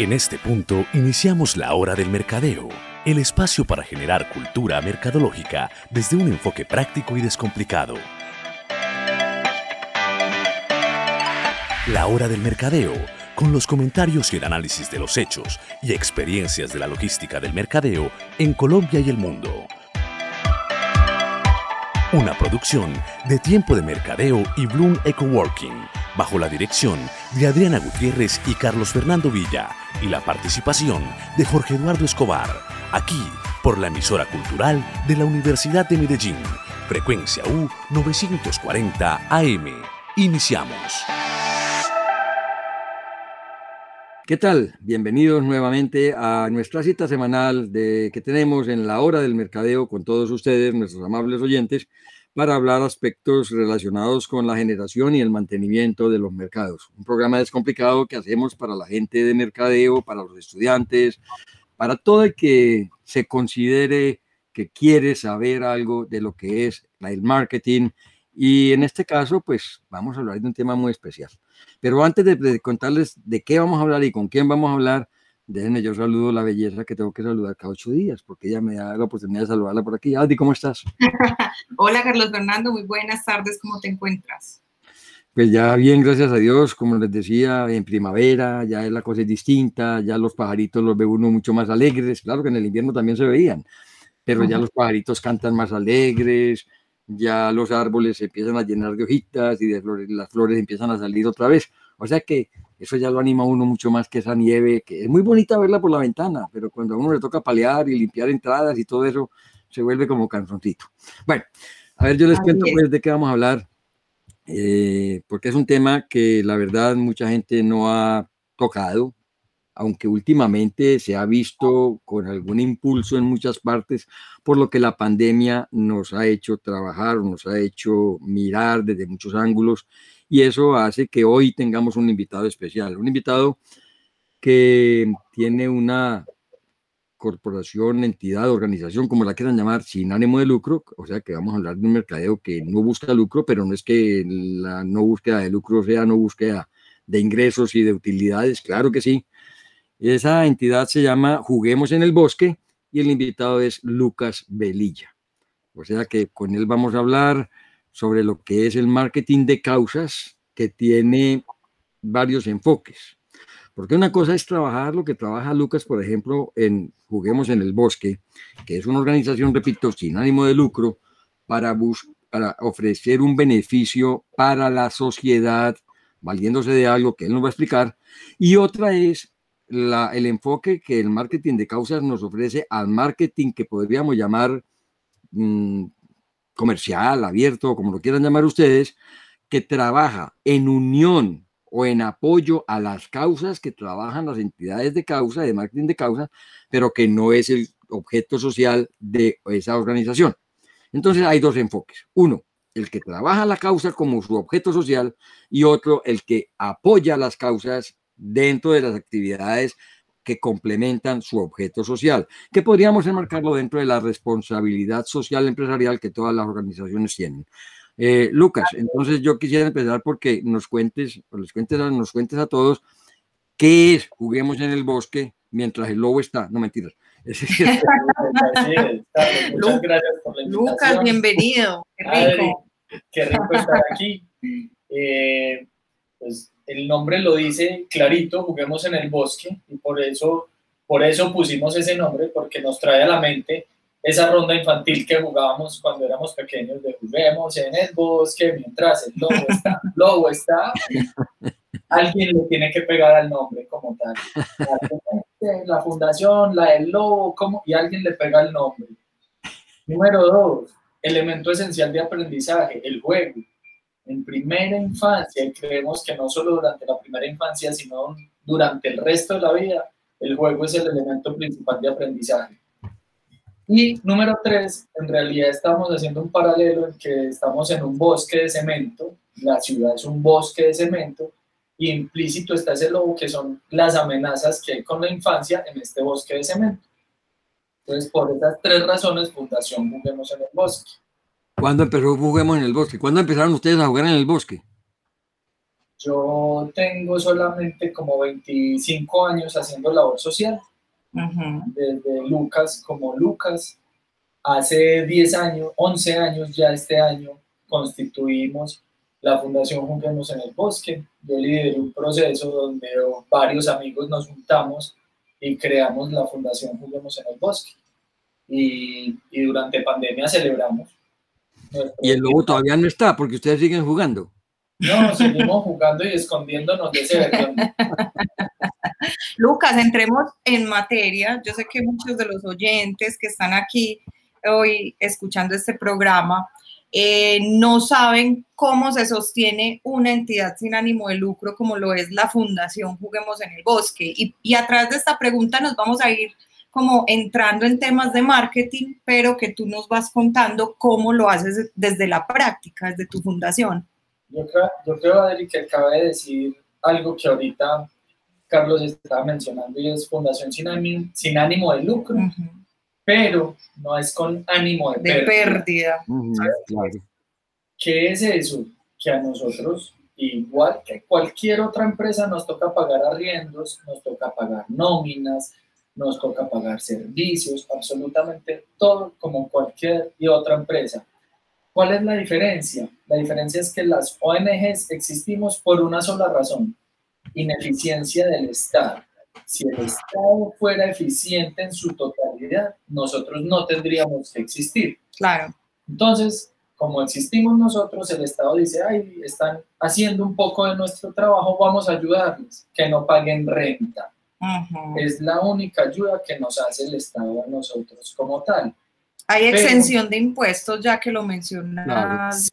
En este punto iniciamos la hora del mercadeo, el espacio para generar cultura mercadológica desde un enfoque práctico y descomplicado. La hora del mercadeo, con los comentarios y el análisis de los hechos y experiencias de la logística del mercadeo en Colombia y el mundo. Una producción de Tiempo de Mercadeo y Bloom Eco Working, bajo la dirección de Adriana Gutiérrez y Carlos Fernando Villa, y la participación de Jorge Eduardo Escobar, aquí por la emisora cultural de la Universidad de Medellín, frecuencia U 940 AM. Iniciamos. ¿Qué tal? Bienvenidos nuevamente a nuestra cita semanal de, que tenemos en la hora del mercadeo con todos ustedes, nuestros amables oyentes, para hablar aspectos relacionados con la generación y el mantenimiento de los mercados. Un programa descomplicado que hacemos para la gente de mercadeo, para los estudiantes, para todo el que se considere que quiere saber algo de lo que es el marketing. Y en este caso, pues vamos a hablar de un tema muy especial. Pero antes de, contarles de qué vamos a hablar y con quién vamos a hablar, déjenme yo saludo la belleza que tengo que saludar cada ocho días, porque ella me da la oportunidad de saludarla por aquí. Adi, ¿cómo estás? Hola, Carlos Fernando, muy buenas tardes, ¿cómo te encuentras? Pues ya bien, gracias a Dios, como les decía, en primavera ya la cosa es distinta, ya los pajaritos los ve uno mucho más alegres, claro que en el invierno también se veían, pero ya los pajaritos cantan más alegres, ya los árboles se empiezan a llenar de hojitas y de flores, las flores empiezan a salir otra vez. O sea que eso ya lo anima a uno mucho más que esa nieve, que es muy bonita verla por la ventana, pero cuando a uno le toca palear y limpiar entradas y todo eso, se vuelve como canzoncito. Bueno, a ver, yo les cuento pues de qué vamos a hablar, eh, porque es un tema que la verdad mucha gente no ha tocado, aunque últimamente se ha visto con algún impulso en muchas partes, por lo que la pandemia nos ha hecho trabajar, nos ha hecho mirar desde muchos ángulos, y eso hace que hoy tengamos un invitado especial, un invitado que tiene una corporación, entidad, organización, como la quieran llamar, sin ánimo de lucro, o sea que vamos a hablar de un mercadeo que no busca lucro, pero no es que la no búsqueda de lucro sea no búsqueda de ingresos y de utilidades, claro que sí, esa entidad se llama Juguemos en el Bosque y el invitado es Lucas Velilla. O sea que con él vamos a hablar sobre lo que es el marketing de causas que tiene varios enfoques. Porque una cosa es trabajar lo que trabaja Lucas, por ejemplo, en Juguemos en el Bosque, que es una organización, repito, sin ánimo de lucro, para, para ofrecer un beneficio para la sociedad, valiéndose de algo que él nos va a explicar. Y otra es el enfoque que el marketing de causas nos ofrece al marketing que podríamos llamar mm, comercial, abierto, como lo quieran llamar ustedes, que trabaja en unión o en apoyo a las causas que trabajan las entidades de causa, de marketing de causa, pero que no es el objeto social de esa organización. Entonces hay dos enfoques. Uno, el que trabaja la causa como su objeto social y otro, el que apoya las causas dentro de las actividades que complementan su objeto social, que podríamos enmarcarlo dentro de la responsabilidad social empresarial que todas las organizaciones tienen. Eh, Lucas, entonces yo quisiera empezar porque nos cuentes, les cuentes, nos cuentes a todos qué es Juguemos en el Bosque mientras el lobo está. No mentiras. Muchas gracias por la invitación. Lucas, bienvenido. Qué rico. qué rico estar aquí. Eh, pues el nombre lo dice clarito, juguemos en el bosque, y por eso, por eso pusimos ese nombre, porque nos trae a la mente esa ronda infantil que jugábamos cuando éramos pequeños, de juguemos en el bosque mientras el lobo está, lobo está, alguien le tiene que pegar al nombre como tal. La fundación, la del lobo, y alguien le pega el nombre. Número dos, elemento esencial de aprendizaje, el juego en primera infancia, y creemos que no solo durante la primera infancia, sino durante el resto de la vida, el juego es el elemento principal de aprendizaje. Y número tres, en realidad estamos haciendo un paralelo en que estamos en un bosque de cemento, la ciudad es un bosque de cemento, y implícito está ese lobo que son las amenazas que hay con la infancia en este bosque de cemento. Entonces, por esas tres razones, Fundación Juguemos en el Bosque. ¿Cuándo empezó Juguemos en el Bosque? ¿Cuándo empezaron ustedes a jugar en el bosque? Yo tengo solamente como 25 años haciendo labor social, desde Lucas como Lucas. Hace 10 años, 11 años ya este año, constituimos la Fundación Juguemos en el Bosque. Yo lideré un proceso donde varios amigos nos juntamos y creamos la Fundación Juguemos en el Bosque. Y, y durante pandemia celebramos. Y el lobo todavía no está porque ustedes siguen jugando. No, seguimos jugando y escondiéndonos de ese Lucas, entremos en materia. Yo sé que muchos de los oyentes que están aquí hoy escuchando este programa eh, no saben cómo se sostiene una entidad sin ánimo de lucro como lo es la Fundación Juguemos en el Bosque. Y, y a través de esta pregunta nos vamos a ir como entrando en temas de marketing, pero que tú nos vas contando cómo lo haces desde la práctica, desde tu fundación. Yo creo, yo creo Adri, que acaba de decir algo que ahorita Carlos estaba mencionando y es Fundación Sin Ánimo, sin ánimo de lucro pero no es con ánimo de, de pérdida. ¿Qué es eso? Que a nosotros, igual que cualquier otra empresa, nos toca pagar arriendos, nos toca pagar nóminas, nos toca pagar servicios, absolutamente todo como cualquier y otra empresa. ¿Cuál es la diferencia? La diferencia es que las ONGs existimos por una sola razón, ineficiencia del Estado si el Estado fuera eficiente en su totalidad, nosotros no tendríamos que existir. Claro. Entonces, como existimos nosotros, el Estado dice, ay, están haciendo un poco de nuestro trabajo, vamos a ayudarles, que no paguen renta. Es la única ayuda que nos hace el Estado a nosotros como tal. Hay exención de impuestos, ya que lo mencionas.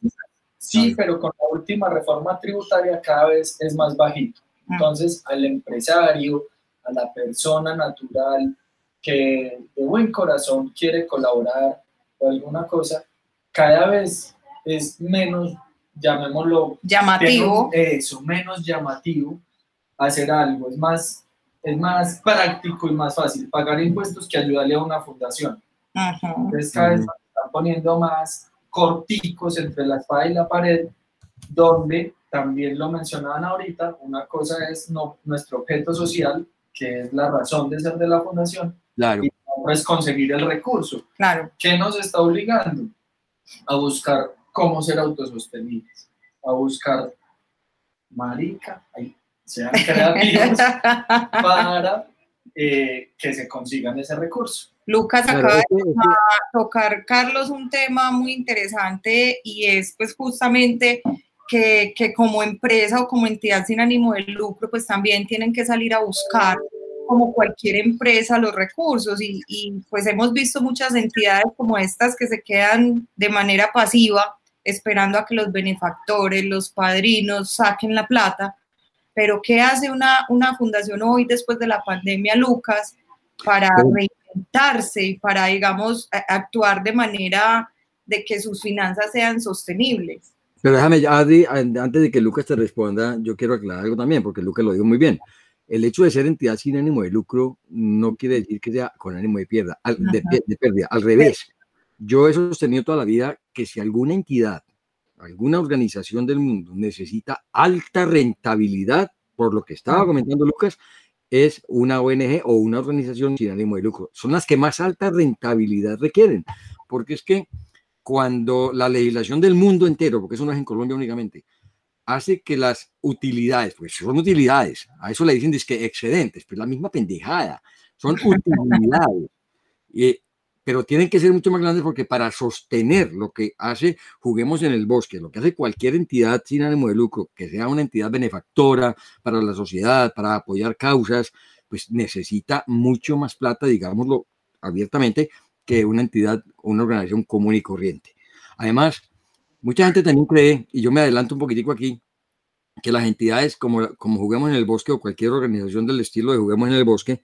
sí, pero con la última reforma tributaria cada vez es más bajito. Entonces, al empresario, a la persona natural que de buen corazón quiere colaborar o alguna cosa, cada vez es menos, llamémoslo, llamativo. Eso, menos llamativo hacer algo. Es más, es más práctico y más fácil pagar impuestos que ayudarle a una fundación. Entonces cada vez están poniendo más corticos entre la espada y la pared, donde también lo mencionaban ahorita, una cosa es no, nuestro objeto social que es la razón de ser de la fundación, claro. y es conseguir el recurso. Claro. ¿Qué nos está obligando? A buscar cómo ser autosostenibles, a buscar, marica, sean creativos para eh, que se consigan ese recurso. Lucas acaba de tocar, Carlos, un tema muy interesante y es pues justamente que, que, como empresa o como entidad sin ánimo de lucro, pues también tienen que salir a buscar, como cualquier empresa, los recursos. Y, y, pues hemos visto muchas entidades como estas que se quedan de manera pasiva, esperando a que los benefactores, los padrinos saquen la plata. Pero ¿qué hace una, una fundación hoy después de la pandemia, Lucas, para reinventarse y para, digamos, actuar de manera de que sus finanzas sean sostenibles? Pero déjame, Adri, antes de que Lucas te responda, yo quiero aclarar algo también, porque Lucas lo dijo muy bien. El hecho de ser entidad sin ánimo de lucro no quiere decir que sea con ánimo de, pierda, de, de pérdida. Al revés, yo he sostenido toda la vida que si alguna entidad, alguna organización del mundo necesita alta rentabilidad, por lo que estaba comentando Lucas, es una ONG o una organización sin ánimo de lucro. Son las que más alta rentabilidad requieren, porque es que cuando la legislación del mundo entero, porque eso no es en Colombia únicamente, hace que las utilidades, pues son utilidades, a eso le dicen que excedentes, pues la misma pendejada, son utilidades, pero tienen que ser mucho más grandes porque para sostener lo que hace Juguemos en el Bosque, lo que hace cualquier entidad sin ánimo de lucro, que sea una entidad benefactora para la sociedad, para apoyar causas, pues necesita mucho más plata, digámoslo abiertamente, que una entidad, una organización común y corriente. Además, mucha gente también cree, y yo me adelanto un poquitico aquí, que las entidades como, como Juguemos en el Bosque o cualquier organización del estilo de Juguemos en el Bosque,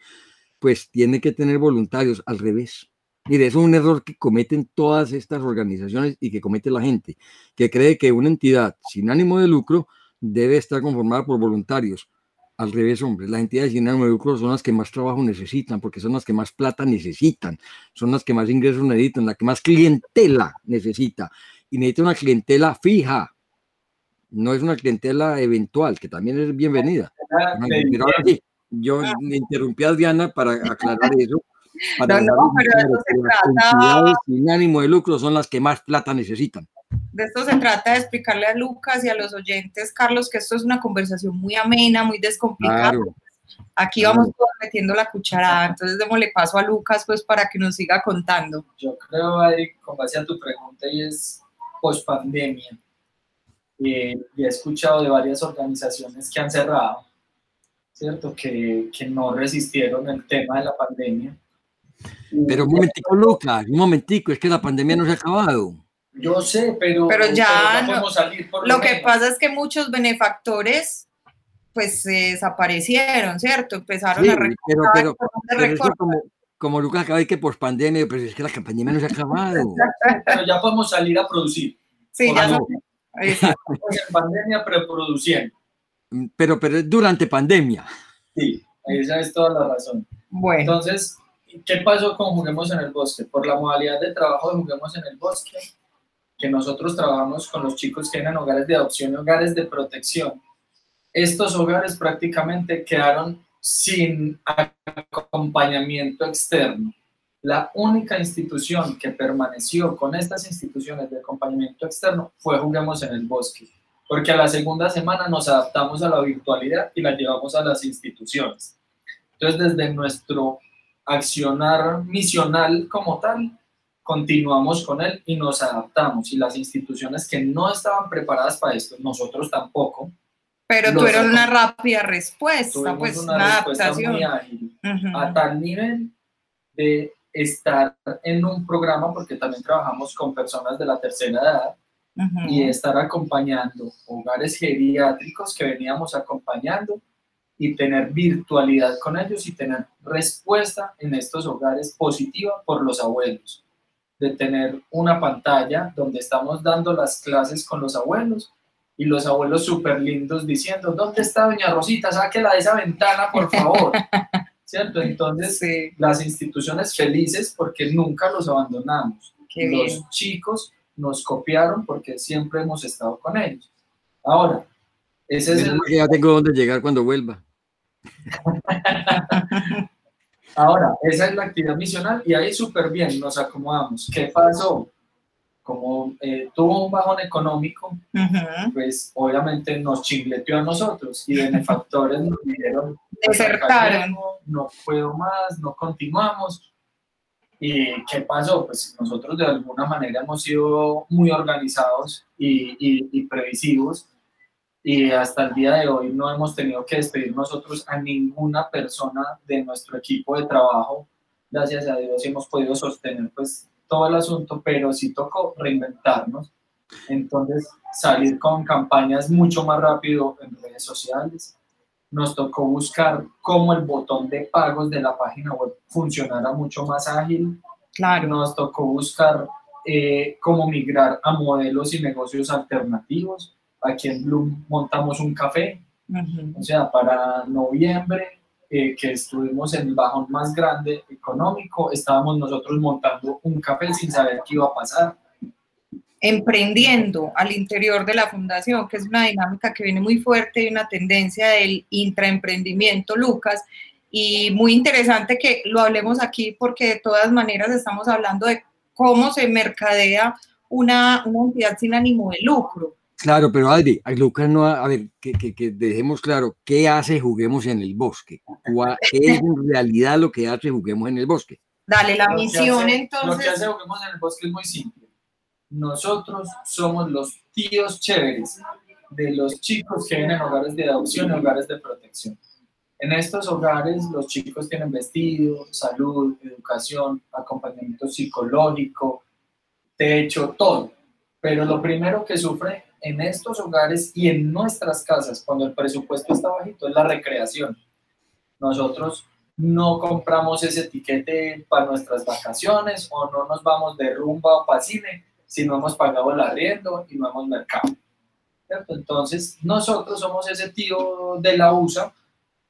pues tiene que tener voluntarios al revés. Mire, es un error que cometen todas estas organizaciones y que comete la gente, que cree que una entidad sin ánimo de lucro debe estar conformada por voluntarios al revés, hombre, las entidades sin ánimo de lucro son las que más trabajo necesitan, porque son las que más plata necesitan, son las que más ingresos necesitan, la que más clientela necesita, y necesita una clientela fija. no es una clientela eventual, que también es bienvenida. Pero ahora sí, yo ah. interrumpí a Adriana para aclarar eso. Para no, no, pero de eso se trata. sin ánimo de lucro son las que más plata necesitan. De esto se trata de explicarle a Lucas y a los oyentes, Carlos, que esto es una conversación muy amena, muy descomplicada. Aquí vamos metiendo la cucharada, entonces démosle paso a Lucas pues para que nos siga contando. Yo creo, Adri, con base a tu pregunta, y es post pandemia. Eh, y he escuchado de varias organizaciones que han cerrado, ¿cierto? Que, que no resistieron el tema de la pandemia. Pero un momentico, Lucas, un momentico, es que la pandemia no se ha acabado. Yo sé, pero, pero ya, podemos salir por lo, lo que pasa es que muchos benefactores pues se desaparecieron, ¿cierto? Empezaron a recortar. Pero, pero, como, como, Lucas acaba de que por pandemia, pero es que la pandemia no se ha acabado. pero ya podemos salir a producir. Sí, ya no. en pandemia, pero produciendo. Mm, pero, pero durante pandemia. Sí, esa es toda la razón. Bueno. Entonces, ¿qué pasó con Juguemos en el Bosque? Por la modalidad de trabajo de Juguemos en el Bosque, que nosotros trabajamos con los chicos que tienen hogares de adopción y hogares de protección estos hogares prácticamente quedaron sin acompañamiento externo. La única institución que permaneció con estas instituciones de acompañamiento externo fue Juguemos en el Bosque, porque a la segunda semana nos adaptamos a la virtualidad y la llevamos a las instituciones. Entonces, desde nuestro accionar misional como tal, continuamos con él y nos adaptamos. Y las instituciones que no estaban preparadas para esto, nosotros tampoco, pero tuvieron una rápida respuesta, pues una, adaptación. Muy ágil, a tal nivel de estar en un programa, porque también trabajamos con personas de la tercera edad, y estar acompañando hogares geriátricos que veníamos acompañando y tener virtualidad con ellos y tener respuesta en estos hogares positiva por los abuelos. De tener una pantalla donde estamos dando las clases con los abuelos y los abuelos súper lindos diciendo, ¿dónde está doña Rosita? Sáquela de esa ventana, por favor. ¿Cierto? Entonces, las instituciones felices porque nunca los abandonamos. los chicos nos copiaron porque siempre hemos estado con ellos. Ahora, ese es el... Ya tengo donde llegar cuando vuelva. Ahora, esa es la actividad misional y ahí súper bien nos acomodamos. ¿Qué pasó? como eh, tuvo un bajón económico, pues obviamente nos chingleteó a nosotros y benefactores nos dijeron, desertaron, no puedo más, no continuamos. ¿Y qué pasó? Pues nosotros de alguna manera hemos sido muy organizados y, y, previsivos y hasta el día de hoy no hemos tenido que despedir nosotros a ninguna persona de nuestro equipo de trabajo. Gracias a Dios hemos podido sostener pues todo el asunto, pero sí tocó reinventarnos. Entonces, salir con campañas mucho más rápido en redes sociales. Nos tocó buscar cómo el botón de pagos de la página web funcionara mucho más ágil. Claro. Nos tocó buscar eh, cómo migrar a modelos y negocios alternativos. Aquí en Bloom montamos un café. O sea, para noviembre eh, que estuvimos en el bajón más grande económico, estábamos nosotros montando un café sin saber qué iba a pasar. Emprendiendo al interior de la fundación, que es una dinámica que viene muy fuerte y una tendencia del intraemprendimiento, Lucas, y muy interesante que lo hablemos aquí porque de todas maneras estamos hablando de cómo se mercadea una, una entidad sin ánimo de lucro. Claro, pero Adri, Lucas no, a ver, que, que, dejemos claro, ¿qué hace Juguemos en el Bosque? ¿Qué es en realidad lo que hace Juguemos en el Bosque? Dale, la misión entonces. Lo que hace Juguemos en el Bosque es muy simple. Nosotros somos los tíos chéveres de los chicos que viven en hogares de adopción y hogares de protección. En estos hogares los chicos tienen vestido, salud, educación, acompañamiento psicológico, techo, todo. Pero lo primero que sufre en estos hogares y en nuestras casas, cuando el presupuesto está bajito, es la recreación. Nosotros no compramos ese etiquete para nuestras vacaciones o no nos vamos de rumba o para cine si no hemos pagado el arriendo y no hemos mercado. Entonces, nosotros somos ese tío de la USA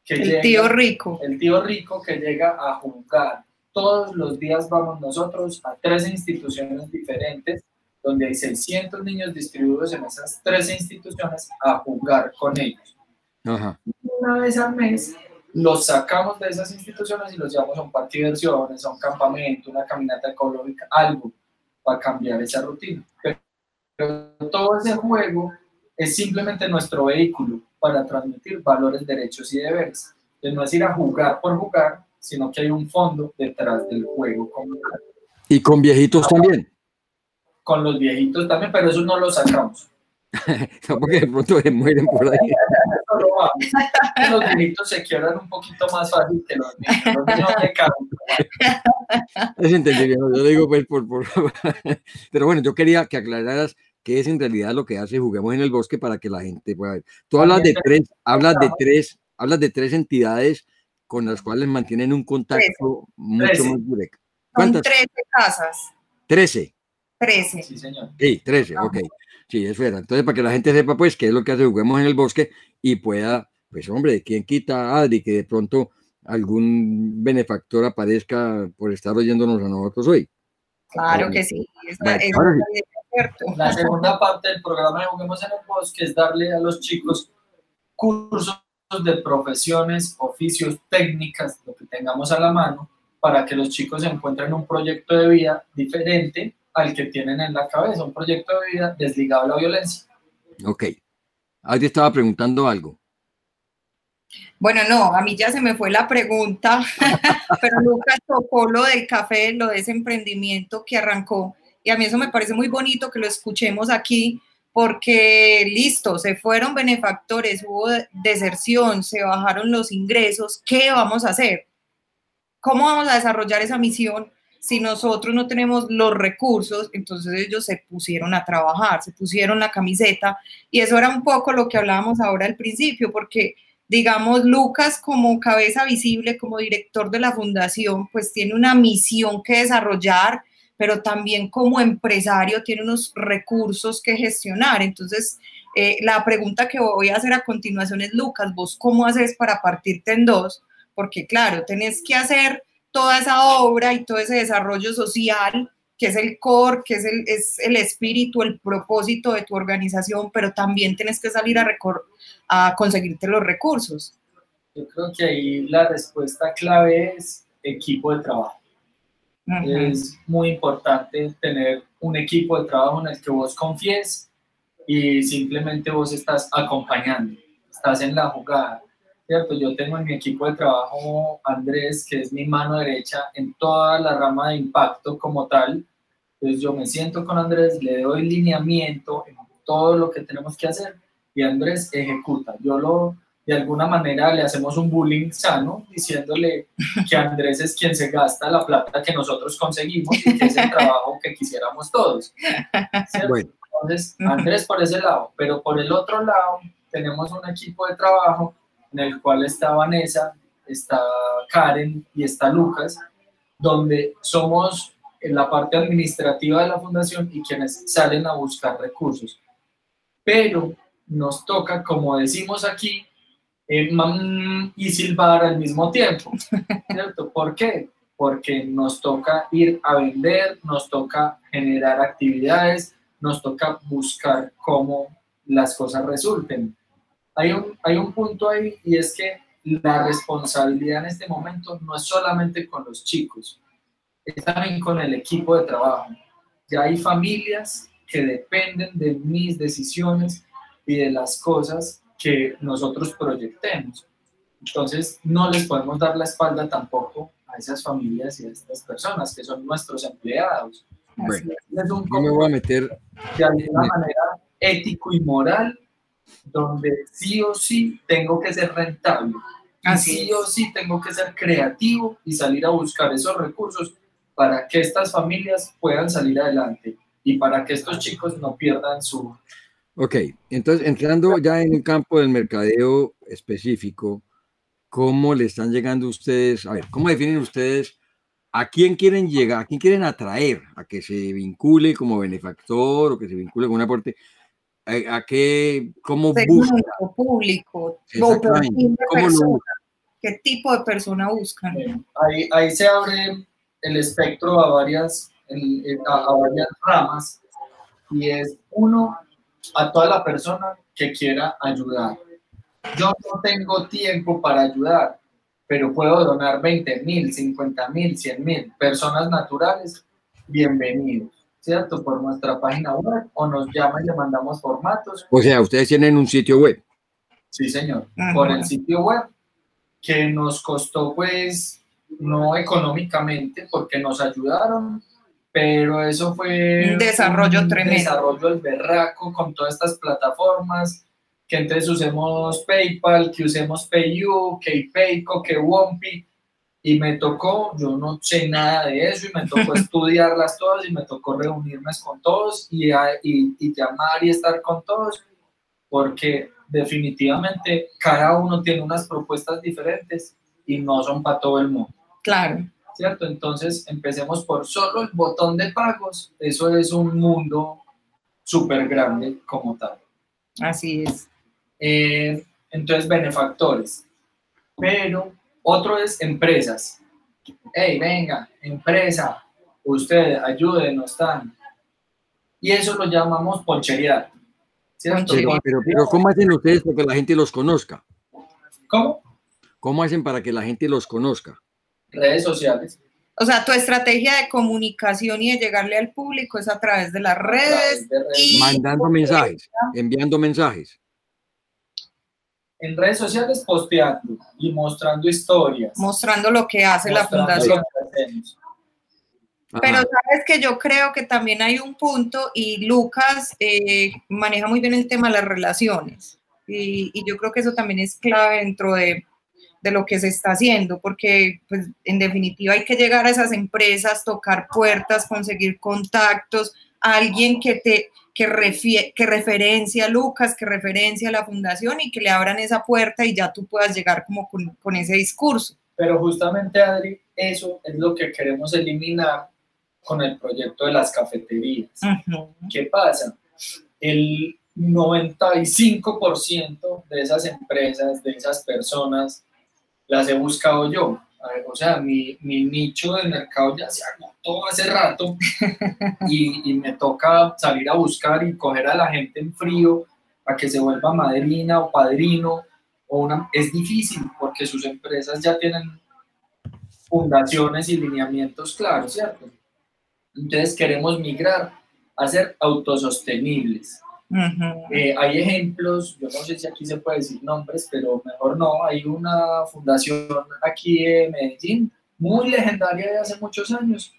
que el tío rico. El tío rico que llega a jugar. Todos los días vamos nosotros a tres instituciones diferentes donde hay 600 niños distribuidos en esas 13 instituciones a jugar con ellos. Una vez al mes los sacamos de esas instituciones y los llevamos a un parque de diversiones, a un campamento, una caminata ecológica, algo para cambiar esa rutina. Pero todo ese juego es simplemente nuestro vehículo para transmitir valores, derechos y deberes. Entonces no es ir a jugar por jugar, sino que hay un fondo detrás del juego. Y con viejitos también. Con los viejitos también, pero eso no lo sacamos. no, porque de pronto se mueren por ahí. los viejitos se quiebran un poquito más fácil que los niños. Los niños Es entendible, yo digo pues por, por... Pero bueno, yo quería que aclararas qué es en realidad lo que hace Juguemos en el Bosque para que la gente pueda ver. Tú hablas de tres, hablas de tres, hablas de tres entidades con las cuales mantienen un contacto mucho más directo. ¿Cuántas? Son 13 casas. 13. 13. Sí, señor. Sí, 13, ok. Sí, es verdad. Entonces, para que la gente sepa, pues, qué es lo que hace Juguemos en el Bosque y pueda, pues, hombre, ¿quién quita, Adri, que de pronto algún benefactor aparezca por estar oyéndonos a nosotros hoy? Claro que sí. La segunda parte del programa de Juguemos en el Bosque es darle a los chicos cursos de profesiones, oficios, técnicas, lo que tengamos a la mano, para que los chicos encuentren un proyecto de vida diferente al que tienen en la cabeza, un proyecto de vida desligado a la violencia. Ok. Alguien estaba preguntando algo. Bueno, no, a mí ya se me fue la pregunta, pero Lucas tocó lo del café, lo de ese emprendimiento que arrancó y a mí eso me parece muy bonito que lo escuchemos aquí porque listo, se fueron benefactores, hubo deserción, se bajaron los ingresos, ¿qué vamos a hacer? ¿Cómo vamos a desarrollar esa misión si nosotros no tenemos los recursos? Entonces ellos se pusieron a trabajar, se pusieron la camiseta y eso era un poco lo que hablábamos ahora al principio, porque digamos, Lucas como cabeza visible, como director de la fundación, pues tiene una misión que desarrollar pero también como empresario tiene unos recursos que gestionar. Entonces, eh, la pregunta que voy a hacer a continuación es, Lucas, ¿vos cómo haces para partirte en dos? Porque claro, tenés que hacer toda esa obra y todo ese desarrollo social, que es el core, que es el, es el espíritu, el propósito de tu organización, pero también tienes que salir a, a conseguirte los recursos. Yo creo que ahí la respuesta clave es equipo de trabajo. Es muy importante tener un equipo de trabajo en el que vos confíes y simplemente vos estás acompañando, estás en la jugada, ¿cierto? Yo tengo en mi equipo de trabajo Andrés, que es mi mano derecha en toda la rama de impacto como tal. Entonces yo me siento con Andrés, le doy lineamiento en todo lo que tenemos que hacer y Andrés ejecuta. Yo lo de alguna manera le hacemos un bullying sano, diciéndole que Andrés es quien se gasta la plata que nosotros conseguimos y que es el trabajo que quisiéramos todos. Entonces, Andrés por ese lado, pero por el otro lado tenemos un equipo de trabajo en el cual está Vanessa, está Karen y está Lucas, donde somos en la parte administrativa de la fundación y quienes salen a buscar recursos. Pero nos toca, como decimos aquí, y silbar al mismo tiempo. ¿cierto? ¿Por qué? Porque nos toca ir a vender, nos toca generar actividades, nos toca buscar cómo las cosas resulten. Hay un, hay un punto ahí y es que la responsabilidad en este momento no es solamente con los chicos, es también con el equipo de trabajo. Ya hay familias que dependen de mis decisiones y de las cosas que nosotros proyectemos. Entonces, no les podemos dar la espalda tampoco a esas familias y a estas personas que son nuestros empleados. Bueno, yo me voy a meter de alguna manera ético y moral, donde sí o sí tengo que ser rentable. Así sí o sí tengo que ser creativo y salir a buscar esos recursos para que estas familias puedan salir adelante y para que estos chicos no pierdan su, Ok, entonces entrando ya en el campo del mercadeo específico, ¿cómo le están llegando ustedes? A ver, ¿cómo definen ustedes a quién quieren llegar, a quién quieren atraer a que se vincule como benefactor o que se vincule con un aporte? ¿A, qué, cómo busca? público, ¿Qué tipo de persona buscan? Ahí, ahí se abre el espectro a varias, a varias ramas y es uno a toda la persona que quiera ayudar. Yo no tengo tiempo para ayudar, pero puedo donar 20 mil, 50 mil, 100 mil. Personas naturales, bienvenidos, ¿cierto? Por nuestra página web o nos llaman y le mandamos formatos. O sea, ustedes tienen un sitio web. Sí, señor, por el sitio web que nos costó pues no económicamente porque nos ayudaron, pero eso fue un desarrollo un tremendo. Desarrollo del berraco con todas estas plataformas, que entonces usemos PayPal, que usemos PayU, que PayCo, que Wompi, y me tocó, yo no sé nada de eso, y me tocó estudiarlas todas, y me tocó reunirme con todos, y, y, y llamar y estar con todos, porque definitivamente cada uno tiene unas propuestas diferentes y no son para todo el mundo. Claro. ¿Cierto? Entonces empecemos por solo el botón de pagos. Eso es un mundo súper grande como tal. Así es. Eh, entonces, benefactores. Pero otro es empresas. Hey, venga, empresa, usted ayúdenos, están. Y eso lo llamamos ponchería. Pero, pero, ¿cómo hacen ustedes para que la gente los conozca? ¿Cómo? ¿Cómo hacen para que la gente los conozca? Redes sociales. O sea, tu estrategia de comunicación y de llegarle al público es a través de las redes. Y Mandando mensajes, enviando mensajes. En redes sociales posteando y mostrando historias. Mostrando lo que hace la fundación. Pero sabes que yo creo que también hay un punto y Lucas eh, maneja muy bien el tema de las relaciones. Y, yo creo que eso también es clave dentro de, de, lo que se está haciendo, porque pues, en definitiva hay que llegar a esas empresas, tocar puertas, conseguir contactos, alguien que te que, que referencia a Lucas, que referencia a la fundación y que le abran esa puerta y ya tú puedas llegar como con, con ese discurso. Pero justamente, Adri, eso es lo que queremos eliminar con el proyecto de las cafeterías. ¿Qué pasa? El 95% de esas empresas, de esas personas, las he buscado yo. O sea, mi, mi nicho de mercado ya se agotó hace rato y, y, me toca salir a buscar y coger a la gente en frío a que se vuelva madrina o padrino. O una, es difícil porque sus empresas ya tienen fundaciones y lineamientos claros, ¿cierto? Entonces queremos migrar a ser autosostenibles. Eh, hay ejemplos, yo no sé si aquí se puede decir nombres, pero mejor no. Hay una fundación aquí en Medellín, muy legendaria de hace muchos años,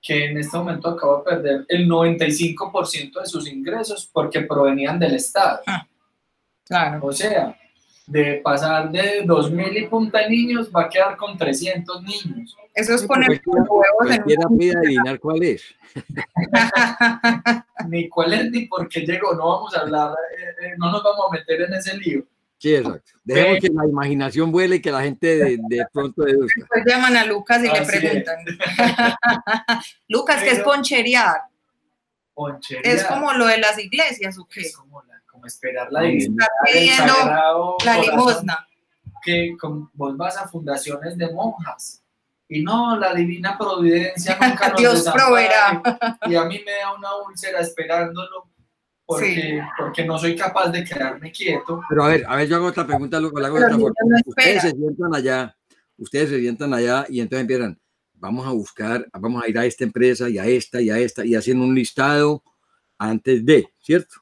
que en este momento acaba de perder el 95% de sus ingresos porque provenían del Estado. Ah, claro. O sea, de pasar de 2.000 y punta niños, va a quedar con 300 niños. Eso es poner huevos en un... adivinar cuál es. ni cuál es ni por qué llegó, no vamos a hablar, eh, eh, no nos vamos a meter en ese lío. Sí, exacto. Dejemos que la imaginación vuele y que la gente de, de pronto deduzca. Después llaman a Lucas y le preguntan. Lucas, ¿qué es poncherear? Poncherear. Es como lo de las iglesias, ¿o qué? Es como la esperar la divinidad la limosna. Que vos vas a fundaciones de monjas y no, la divina providencia nunca nos Dios proveerá. Y a mí me da una úlcera esperándolo porque, porque no soy capaz de quedarme quieto. Pero a ver, a ver, yo hago otra pregunta, luego la hago ustedes se sientan allá, ustedes se sientan allá y entonces empiezan, vamos a buscar, vamos a ir a esta empresa y a esta y a esta y haciendo un listado antes de, ¿cierto?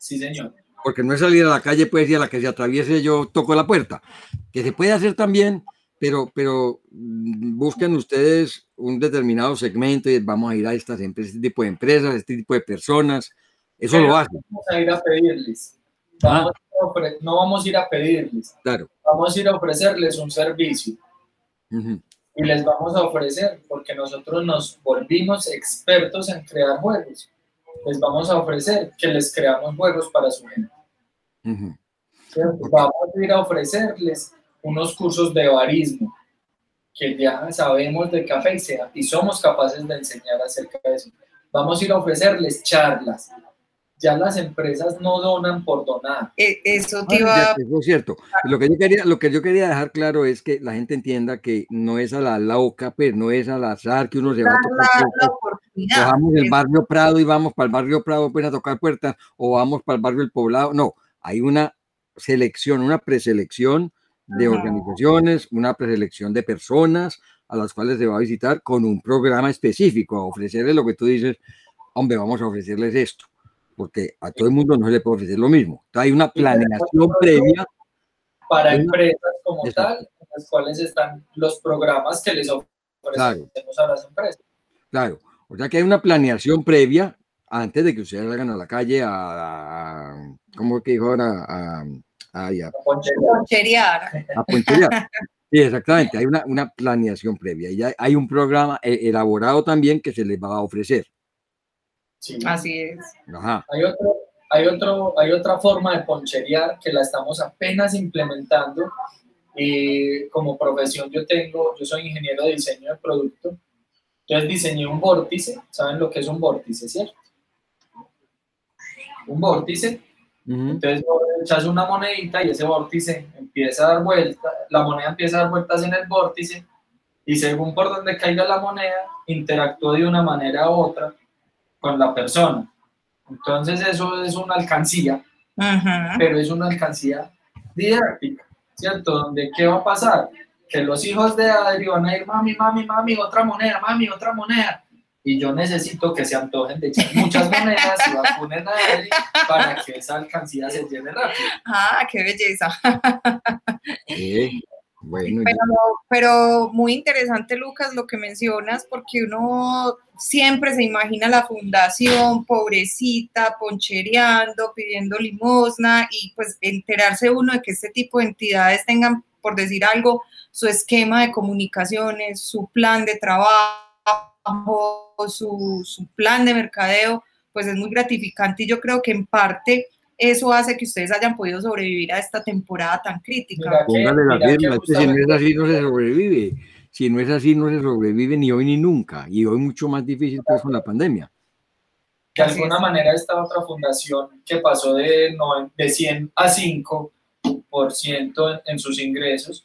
Sí, señor. Porque no es salir a la calle, pues, y a la que se atraviese yo toco la puerta. Que se puede hacer también, pero, pero mm, busquen ustedes un determinado segmento y vamos a ir a estas empresas, este tipo de empresas, este tipo de personas. Eso lo hacen. Vamos a ir a pedirles. Ah. no vamos a ir a pedirles. Claro. Vamos a ir a ofrecerles un servicio. Y les vamos a ofrecer, porque nosotros nos volvimos expertos en crear juegos les vamos a ofrecer que les creamos juegos para su gente. Vamos a ir a ofrecerles unos cursos de barismo, que ya sabemos de café y, y somos capaces de enseñar acerca de eso. Vamos a ir a ofrecerles charlas. Ya las empresas no donan por donar. E, eso te iba... es cierto. Lo que, yo quería, lo que yo quería dejar claro es que la gente entienda que no es a la loca, pero pues, no es al azar que uno se va a tocar Vamos del barrio Prado y vamos para el barrio Prado pues a tocar puertas o vamos para el barrio El Poblado. No, hay una selección, una preselección de organizaciones, una preselección de personas a las cuales se va a visitar con un programa específico, a ofrecerles lo que tú dices, hombre, vamos a ofrecerles esto, porque a todo el mundo no se le puede ofrecer lo mismo. hay una planeación previa. Para empresas como tal, en las cuales están los programas que les ofrecemos a las empresas. Claro, o sea que hay una planeación previa antes de que ustedes salgan a la calle a, ¿cómo que dijo ahora? A, a, a, poncherear. A poncherear. Sí, exactamente. Hay una, una planeación previa y hay un programa eh, elaborado también que se les va a ofrecer. Sí. Así es. Ajá. Hay, otro, hay, otro, hay otra forma de poncherear que la estamos apenas implementando. Y como profesión yo tengo, yo soy ingeniero de diseño de producto. Entonces diseñé un vórtice. ¿Saben lo que es un vórtice, cierto? Un vórtice entonces echas una monedita y ese vórtice empieza a dar vueltas, la moneda empieza a dar vueltas en el vórtice y según por donde caiga la moneda, interactúa de una manera u otra con la persona. Entonces eso es una alcancía, pero es una alcancía didáctica, ¿cierto? Donde ¿qué va a pasar? Que los hijos de Adri van a ir, mami, mami, mami, otra moneda, mami, otra moneda y yo necesito que se antojen de echar muchas monedas y vacunen a él para que esa alcancía se llene rápido. Ah, qué belleza. bueno, pero, pero, muy interesante, Lucas, lo que mencionas, porque uno siempre se imagina la fundación, pobrecita, ponchereando, pidiendo limosna, y pues enterarse uno de que este tipo de entidades tengan, por decir algo, su esquema de comunicaciones, su plan de trabajo su, su plan de mercadeo, pues es muy gratificante y yo creo que en parte eso hace que ustedes hayan podido sobrevivir a esta temporada tan crítica. Póngale la firma, si no es así no se sobrevive. Si no es así no se sobrevive ni hoy ni nunca. Y hoy mucho más difícil pues con la pandemia. De alguna manera esta otra fundación que pasó de, de 100 a 5% en, en sus ingresos,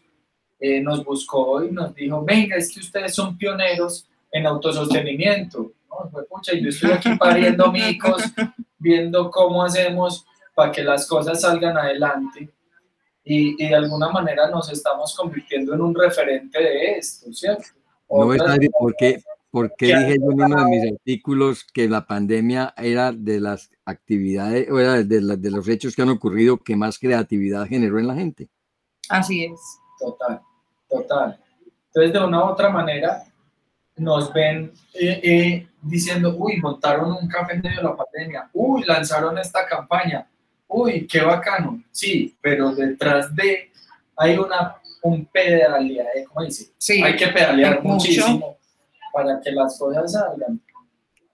eh, nos buscó y nos dijo, venga, es que ustedes son pioneros en autosostenimiento. ¿no? Pucha, yo estoy aquí pariendo micos, viendo cómo hacemos para que las cosas salgan adelante. Y, y, de alguna manera nos estamos convirtiendo en un referente de esto, ¿cierto? No es nadie, ¿por qué, dije yo en uno de mis artículos que la pandemia era de las actividades, o era de, de los hechos que han ocurrido que más creatividad generó en la gente? Así es. Total, total. Entonces, de una u otra manera, nos ven eh, eh, diciendo, uy, montaron un café en medio de la pandemia, uy, lanzaron esta campaña, uy, qué bacano, sí, pero detrás de hay una, un pedalear, ¿cómo dice? Sí, hay que pedalear muchísimo para que las cosas salgan.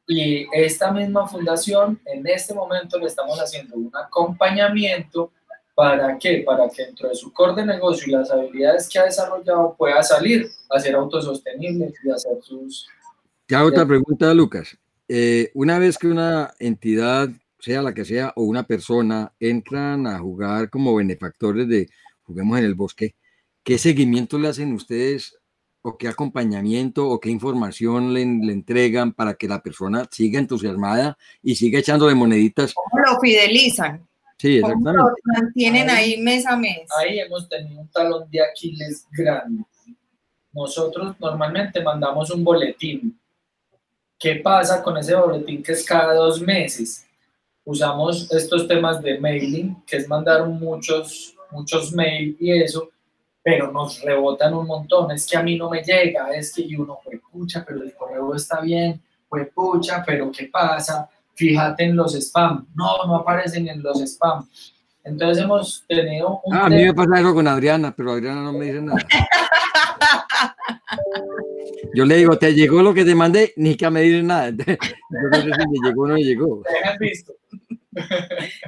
Y esta misma fundación, en este momento le estamos haciendo un acompañamiento ¿Para qué? Para que dentro de su core de negocio y las habilidades que ha desarrollado pueda salir a ser autosostenible y hacer sus... Te otra pregunta, Lucas. Eh, una vez que una entidad, sea la que sea, o una persona, entran a jugar como benefactores de Juguemos en el Bosque, ¿qué seguimiento le hacen ustedes o qué acompañamiento o qué información le, le, entregan para que la persona siga entusiasmada y siga echándole moneditas? ¿Cómo lo fidelizan? Sí, exactamente. mantienen ahí, mes a mes. Ahí hemos tenido un talón de Aquiles grande. Nosotros normalmente mandamos un boletín. ¿Qué pasa con ese boletín que es cada dos meses? Usamos estos temas de mailing, que es mandar muchos, muchos mails y eso, pero nos rebotan un montón. Es que a mí no me llega, es que uno, pues pucha, pero el correo está bien, pues pucha, pero ¿qué pasa? fíjate en los spam. No, no aparecen en los spam. Entonces hemos tenido un... Ah, a mí me pasa algo con Adriana, pero Adriana no me dice nada. Yo le digo, ¿te llegó lo que te mandé? Ni que me dice nada. Yo no sé si me llegó o no me llegó. visto?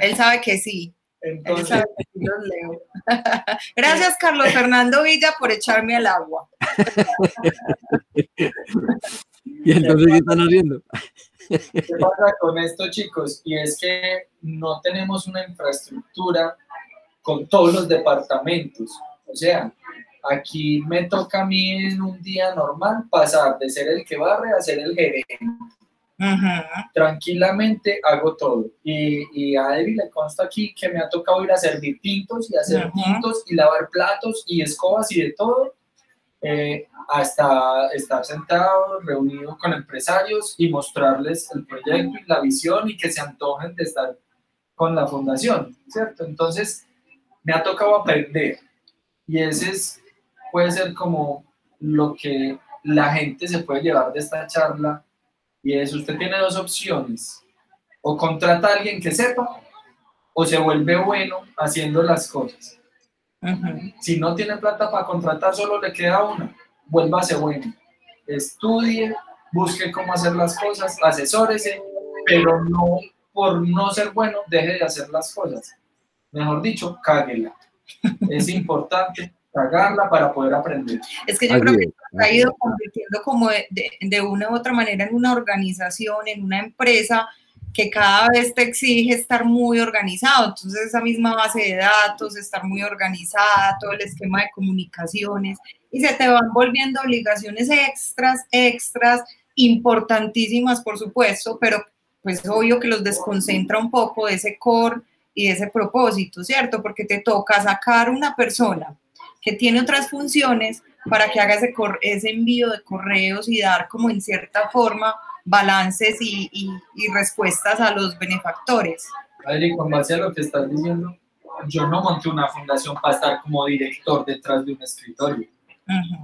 Él sabe que sí. Entonces... Gracias, Carlos Fernando Villa, por echarme al agua. ¿Y entonces qué están haciendo? ¿Qué pasa con esto, chicos? Y es que no tenemos una infraestructura con todos los departamentos. O sea, aquí me toca a mí en un día normal pasar de ser el que barre a ser el gerente. Tranquilamente hago todo. Y, y a Evi le consta aquí que me ha tocado ir a servir tintos y hacer tintos y lavar platos y escobas y de todo, eh, hasta estar sentado, reunido con empresarios y mostrarles el proyecto y la visión y que se antojen de estar con la fundación, ¿cierto? Entonces, me ha tocado aprender y ese es, puede ser como lo que la gente se puede llevar de esta charla y es, usted tiene dos opciones, o contrata a alguien que sepa o se vuelve bueno haciendo las cosas. Si no tiene plata para contratar, solo le queda una, vuélvase bueno. Estudie, busque cómo hacer las cosas, asesórese, pero no por no ser bueno, deje de hacer las cosas. Mejor dicho, cáguela. es importante cagarla para poder aprender. Es que yo creo que se ha ido convirtiendo como de, de, una u otra manera en una organización, en una empresa que cada vez te exige estar muy organizado. Entonces, esa misma base de datos, estar muy organizada, todo el esquema de comunicaciones, y se te van volviendo obligaciones extras, extras, importantísimas, por supuesto, pero pues obvio que los desconcentra un poco de ese core y de ese propósito, ¿cierto? Porque te toca sacar una persona que tiene otras funciones para que haga ese, ese envío de correos y dar como en cierta forma balances y, y, respuestas a los benefactores. Adri, con base a lo que estás diciendo, yo no monté una fundación para estar como director detrás de un escritorio.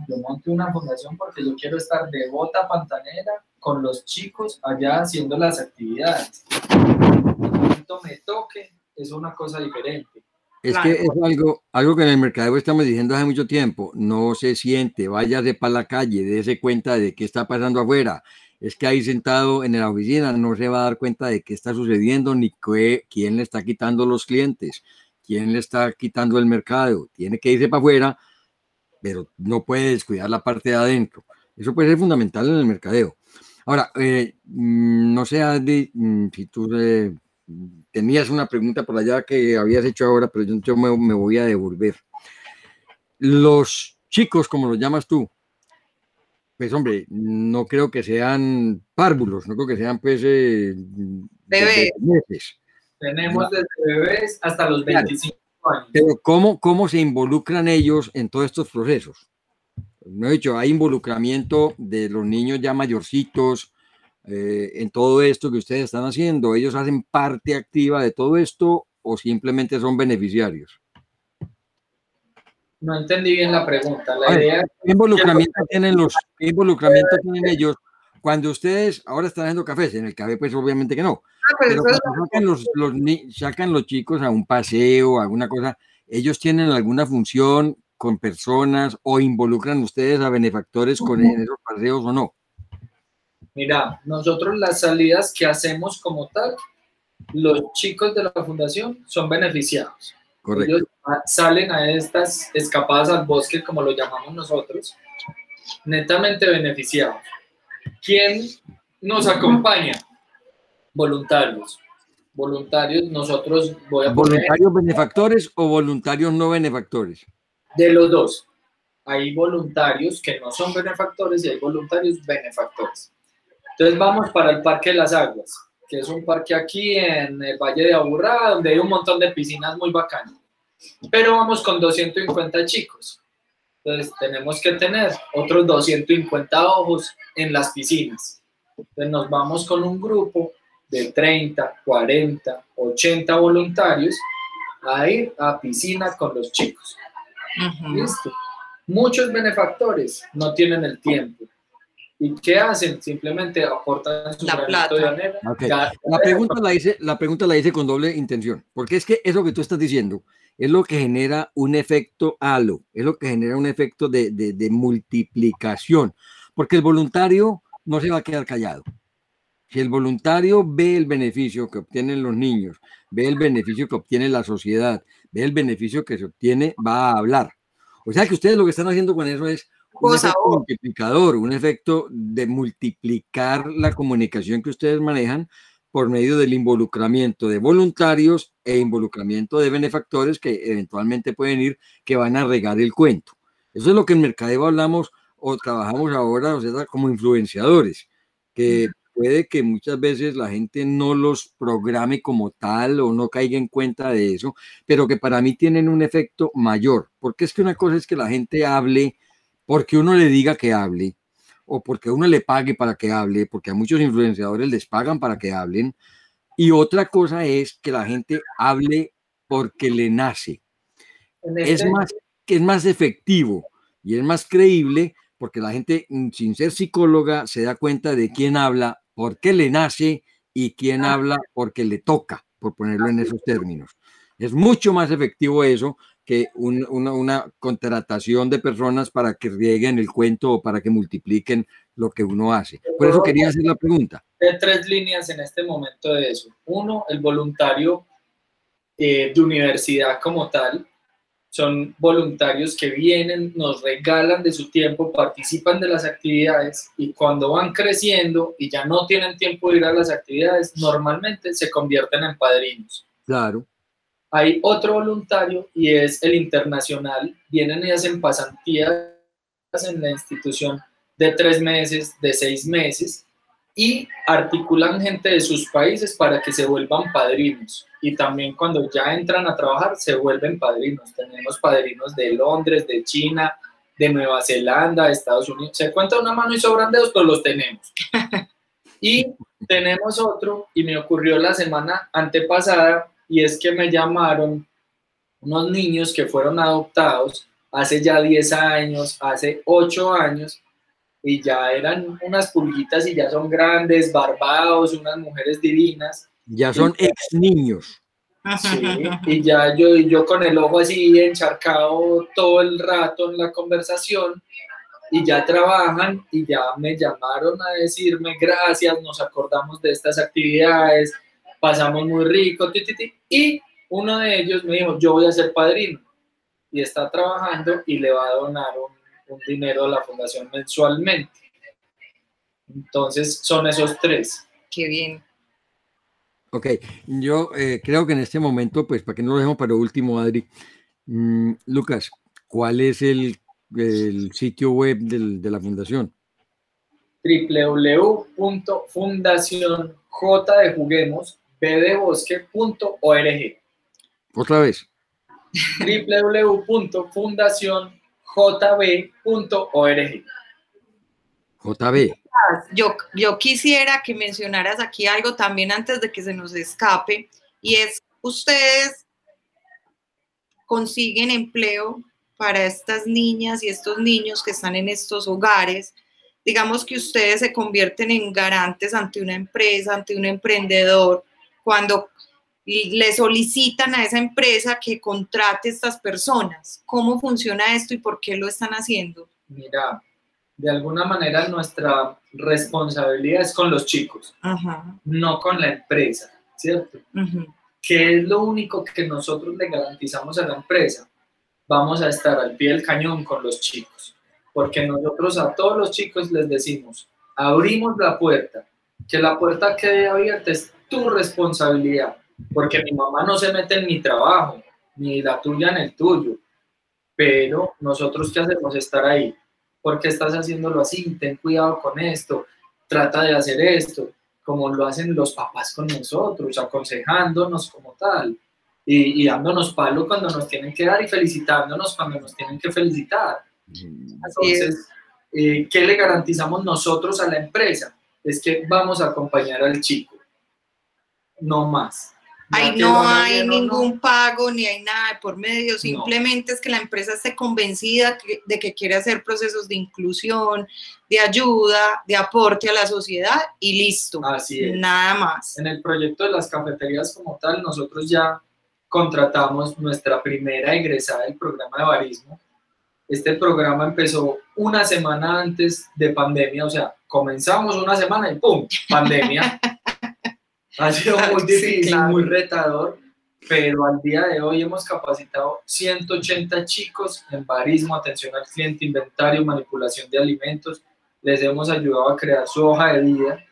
Yo monté una fundación porque yo quiero estar de bota pantanera con los chicos allá haciendo las actividades. Cuando me toque, es una cosa diferente. Es que es algo, algo que en el mercado estamos diciendo hace mucho tiempo. No se siente, váyase para la calle, dése cuenta de qué está pasando afuera. Es que ahí sentado en la oficina no se va a dar cuenta de qué está sucediendo ni qué, quién le está quitando los clientes, quién le está quitando el mercado. Tiene que irse para afuera, pero no puede descuidar la parte de adentro. Eso puede ser fundamental en el mercadeo. Ahora, eh, mm, no sé, Andy, mm, si tú eh, tenías una pregunta por allá que habías hecho ahora, pero yo, me, voy a devolver. Los chicos, como los llamas tú, pues hombre, no creo que sean párvulos, no creo que sean pues eh, bebés. Tenemos desde bebés hasta los 25 años. Pero ¿cómo, ¿cómo se involucran ellos en todos estos procesos? No he dicho, hay involucramiento de los niños ya mayorcitos, eh, en todo esto que ustedes están haciendo? ¿Ellos hacen parte activa de todo esto o simplemente son beneficiarios? No entendí bien la pregunta. La idea ¿Qué involucramiento tienen los involucramiento tienen ellos cuando ustedes ahora están haciendo cafés? En el café, pues obviamente que no. Ah, pues pero cuando sacan los, los, sacan los chicos a un paseo, alguna cosa, ¿ellos tienen alguna función con personas o involucran ustedes a benefactores con esos paseos o no? Mira, nosotros las salidas que hacemos como tal, los chicos de la fundación son beneficiados. Correcto. Ellos salen a estas escapadas al bosque, como lo llamamos nosotros, netamente beneficiados. ¿Quién nos acompaña? Voluntarios. Voluntarios, nosotros voy a ¿Voluntarios benefactores o voluntarios no benefactores? De los dos. Hay voluntarios que no son benefactores y hay voluntarios benefactores. Entonces vamos para el Parque de las Aguas, que es un parque aquí en el Valle de Aburrá, donde hay un montón de piscinas muy bacanas. Pero vamos con 250 chicos. Entonces tenemos que tener otros 250 ojos en las piscinas. Entonces nos vamos con un grupo de 30, 40, 80 voluntarios a ir a piscina con los chicos. ¿Listo? Muchos benefactores no tienen el tiempo ¿Y qué hacen? Simplemente aportan su la plata. de arena. La, pregunta la, hice, la pregunta la hice con doble intención, porque es que eso que tú estás diciendo es lo que genera un efecto halo, es lo que genera un efecto de, de, de multiplicación, porque el voluntario no se va a quedar callado. Si el voluntario ve el beneficio que obtienen los niños, ve el beneficio que obtiene la sociedad, ve el beneficio que se obtiene, va a hablar. O sea que ustedes lo que están haciendo con eso es un efecto multiplicador, un efecto de multiplicar la comunicación que ustedes manejan por medio del involucramiento de voluntarios e involucramiento de benefactores que eventualmente pueden ir, que van a regar el cuento. Eso es lo que en Mercadeo hablamos o trabajamos ahora, o sea, como influenciadores, que puede que muchas veces la gente no los programe como tal o no caiga en cuenta de eso, pero que para mí tienen un efecto mayor, porque es que una cosa es que la gente hable porque uno le diga que hable o porque uno le pague para que hable, porque a muchos influenciadores les pagan para que hablen, y otra cosa es que la gente hable porque le nace. Es este más, es más efectivo y es más creíble porque la gente, mm, sin ser psicóloga, se da cuenta de quién habla, por qué le nace y quién ah. habla porque le toca, por ponerlo en esos términos. Es mucho más efectivo eso que una, contratación de personas para que rieguen el cuento o para que multipliquen lo que uno hace. Por eso quería hacer la pregunta. Hay tres líneas en este momento de eso. Uno, el voluntario eh, de universidad como tal, son voluntarios que vienen, nos regalan de su tiempo, participan de las actividades y cuando van creciendo y ya no tienen tiempo de ir a las actividades, normalmente se convierten en padrinos. Claro. Hay otro voluntario y es el internacional. Vienen y hacen pasantías en la institución de tres meses, de seis meses y articulan gente de sus países para que se vuelvan padrinos. Y también cuando ya entran a trabajar, se vuelven padrinos. Tenemos padrinos de Londres, de China, de Nueva Zelanda, de Estados Unidos. Se cuenta una mano y sobran dedos, pero los tenemos. Y tenemos otro, y me ocurrió la semana antepasada, y es que me llamaron unos niños que fueron adoptados hace ya 10 años, hace 8 años, y ya eran unas pulguitas y ya son grandes, barbados, unas mujeres divinas. Ya son ex niños. Sí, y ya yo, yo con el ojo así encharcado todo el rato en la conversación y ya trabajan y ya me llamaron a decirme gracias, nos acordamos de estas actividades, pasamos muy rico, y uno de ellos me dijo, yo voy a ser padrino y está trabajando y le va a donar un un dinero a la fundación mensualmente. Entonces, son esos tres. Qué bien. Ok, yo eh, creo que en este momento, pues para que no lo dejemos para último, Adri, mm, Lucas, ¿cuál es el, sitio web de la fundación? www.fundacionjdjuguemos.org. Otra vez. www.fundación jb.org. JB. Yo, yo quisiera que mencionaras aquí algo también antes de que se nos escape, y es, ustedes consiguen empleo para estas niñas y estos niños que están en estos hogares. Digamos que ustedes se convierten en garantes ante una empresa, ante un emprendedor, cuando le solicitan a esa empresa que contrate estas personas. ¿Cómo funciona esto y por qué lo están haciendo? Mira, de alguna manera nuestra responsabilidad es con los chicos, no con la empresa, ¿cierto? ¿Qué es lo único que nosotros le garantizamos a la empresa? Vamos a estar al pie del cañón con los chicos, porque nosotros a todos los chicos les decimos, abrimos la puerta, que la puerta quede abierta es tu responsabilidad porque mi mamá no se mete en mi trabajo, ni la tuya en el tuyo, pero nosotros qué hacemos estar ahí. ¿Por qué estás haciéndolo así? Ten cuidado con esto, trata de hacer esto, como lo hacen los papás con nosotros, aconsejándonos como tal y, dándonos palo cuando nos tienen que dar y felicitándonos cuando nos tienen que felicitar. Entonces, eh, ¿qué le garantizamos nosotros a la empresa? Es que vamos a acompañar al chico, no más. Ahí no hay ningún pago ni hay nada por medio, simplemente es que la empresa esté convencida de que quiere hacer procesos de inclusión, de ayuda, de aporte a la sociedad y listo. Así es. Nada más. En el proyecto de las cafeterías como tal, nosotros ya contratamos nuestra primera egresada del programa de barismo. Este programa empezó una semana antes de pandemia, o sea, comenzamos una semana y ¡pum! Pandemia. Ha sido muy difícil, muy retador, pero al día de hoy hemos capacitado 180 chicos en barismo, atención al cliente, inventario, manipulación de alimentos. Les hemos ayudado a crear su hoja de vida.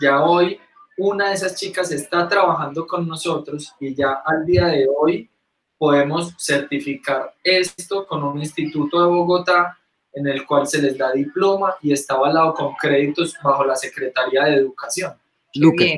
Ya hoy una de esas chicas está trabajando con nosotros y ya al día de hoy podemos certificar esto con un instituto de Bogotá en el cual se les da diploma y está avalado con créditos bajo la Secretaría de Educación. Lucas,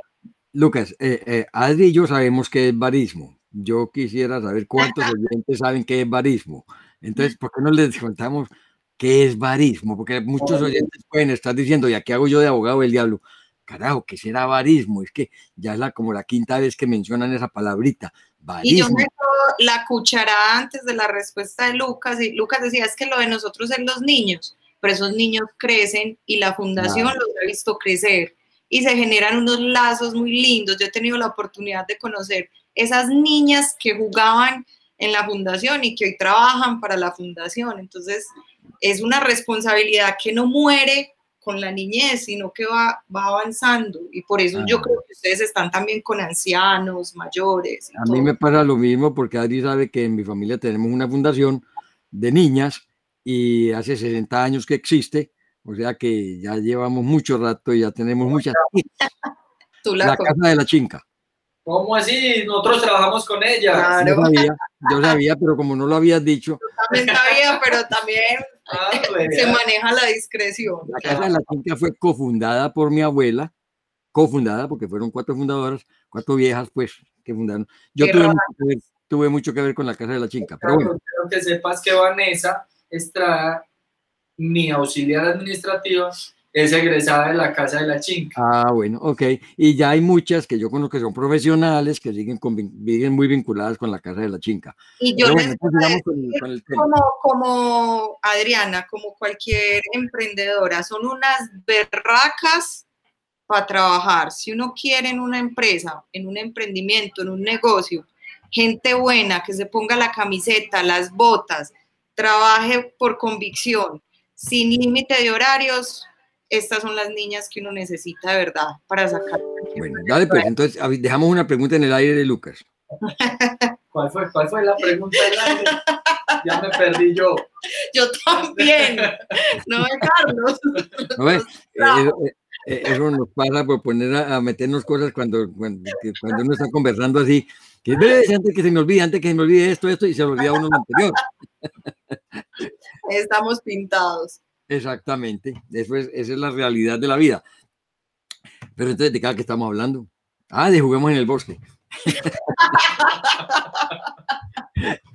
Lucas eh, eh, Adri y yo sabemos que es barismo. Yo quisiera saber cuántos oyentes saben qué es barismo. Entonces, ¿por qué no les contamos qué es barismo? Porque muchos oyentes pueden estar diciendo, ¿y aquí hago yo de abogado del diablo? Carajo, ¿qué será barismo? Es que ya es la, como la quinta vez que mencionan esa palabrita. Y yo meto la cucharada antes de la respuesta de Lucas, y Lucas decía, es que lo de nosotros es los niños, pero esos niños crecen y la fundación los ha visto crecer y se generan unos lazos muy lindos. Yo he tenido la oportunidad de conocer esas niñas que jugaban en la fundación y que hoy trabajan para la fundación. Entonces, es una responsabilidad que no muere con la niñez, sino que va, va avanzando. Y por eso yo creo que ustedes están también con ancianos, mayores. a mí me pasa lo mismo porque Adri sabe que en mi familia tenemos una fundación de niñas y hace 60 años que existe, o sea que ya llevamos mucho rato y ya tenemos muchas. la, casa de la chinca. ¿Cómo así? Nosotros trabajamos con ella. Yo, sabía, yo sabía, pero como no lo habías dicho. Yo también sabía, pero también Ah, se maneja la discreción. La Casa de la Quinta fue cofundada por mi abuela, cofundada porque fueron cuatro fundadoras, cuatro viejas pues que fundaron. Yo tuve mucho, que ver, con la Casa de la Chinca. Pero bueno. Quiero que sepas que Vanessa Estrada, mi auxiliar administrativa, es egresada de la Casa de la Chinca. Ah, bueno, ok. Y ya hay muchas que yo conozco que son profesionales, que siguen, muy vinculadas con la Casa de la Chinca. Y yo les como, como Adriana, como cualquier emprendedora, son unas berracas para trabajar. Si uno quiere en una empresa, en un emprendimiento, en un negocio, gente buena que se ponga la camiseta, las botas, trabaje por convicción, sin límite de horarios, estas son las niñas que uno necesita de verdad para sacar. Bueno, dale pues, entonces dejamos una pregunta en el aire de Lucas. ¿Cuál fue, cuál fue la pregunta del aire? Ya me perdí yo. Yo también. No, Carlos. No, eh, eh, eh, eso nos pasa por poner a, meternos cosas cuando, cuando, uno está conversando así. Que antes que se me olvide, antes que se me olvide esto, esto, y se olvida uno lo anterior. Estamos pintados. Exactamente, Eso es, esa es la realidad de la vida. Pero entonces, ¿de qué que estamos hablando? Ah, de juguemos en el bosque.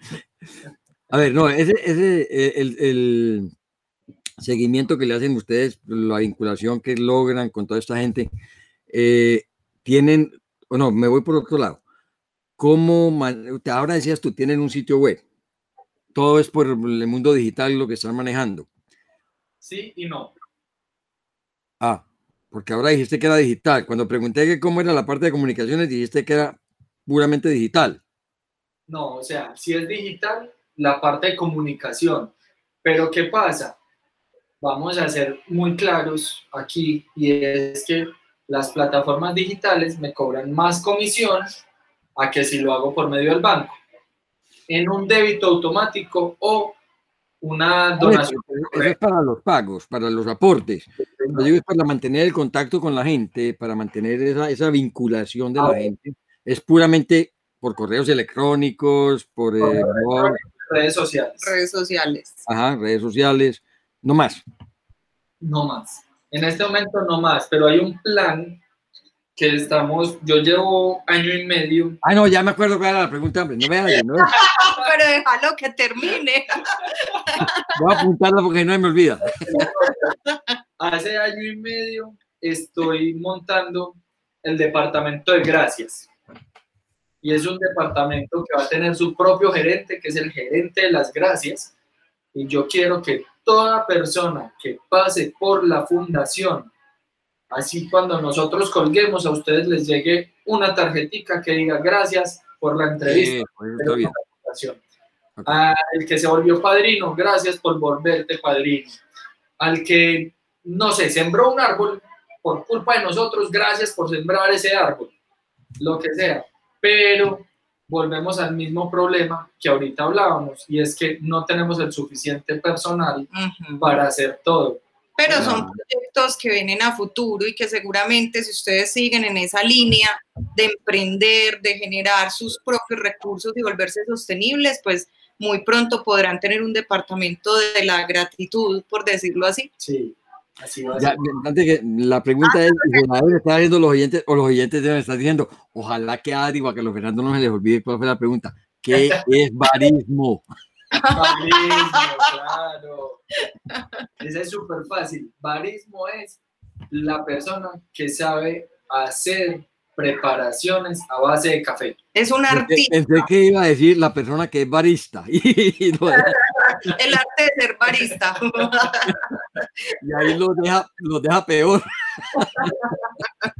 A ver, no, ese, ese eh, el, el, seguimiento que le hacen ustedes, la vinculación que logran con toda esta gente, eh, tienen, o no, me voy por otro lado. ¿Cómo, ahora decías tú, tienen un sitio web? Todo es por el mundo digital lo que están manejando sí y no. Ah, porque ahora dijiste que era digital. Cuando pregunté que cómo era la parte de comunicaciones, dijiste que era puramente digital. No, o sea, si es digital, la parte de comunicación. Pero ¿qué pasa? Vamos a ser muy claros aquí y es que las plataformas digitales me cobran más comisión a que si lo hago por medio del banco. En un débito automático o una donación. Eso es para los pagos, para los aportes. Lo digo es para mantener el contacto con la gente, para mantener esa, esa vinculación de la gente. Es puramente por correos electrónicos, por eh, redes sociales. Redes sociales. Ajá, redes sociales. No más. No más. En este momento no más, pero hay un plan que estamos, yo llevo año y medio. Ah, no, ya me acuerdo cuál era la pregunta, hombre. No me ¿no? Pero déjalo que termine. Voy a apuntarla porque no me olvida. Hace año y medio estoy montando el departamento de gracias. Y es un departamento que va a tener su propio gerente, que es el gerente de las gracias. Y yo quiero que toda persona que pase por la fundación Así cuando nosotros colguemos a ustedes les llegue una tarjetita que diga gracias por la entrevista. Al que se volvió padrino, gracias por volverte padrino. Al que, no sé, sembró un árbol por culpa de nosotros, gracias por sembrar ese árbol. Lo que sea. Pero volvemos al mismo problema que ahorita hablábamos y es que no tenemos el suficiente personal para hacer todo pero son proyectos que vienen a futuro y que seguramente si ustedes siguen en esa línea de emprender, de generar sus propios recursos y volverse sostenibles, pues muy pronto podrán tener un departamento de la gratitud, por decirlo así. Sí. Así va a Ya, ser. antes que la pregunta Ah, es, deben estar viendo los oyentes, o los oyentes deben estar diciendo, ojalá que a Adri o a que los Fernando no se les olvide cuál fue la pregunta. ¿Qué es barismo? Barismo, claro. Ese es súper fácil. Barismo es la persona que sabe hacer preparaciones a base de café. Es un artista, pensé que iba a decir la persona que es barista. Lo el arte de ser barista. y ahí los deja, los deja peor.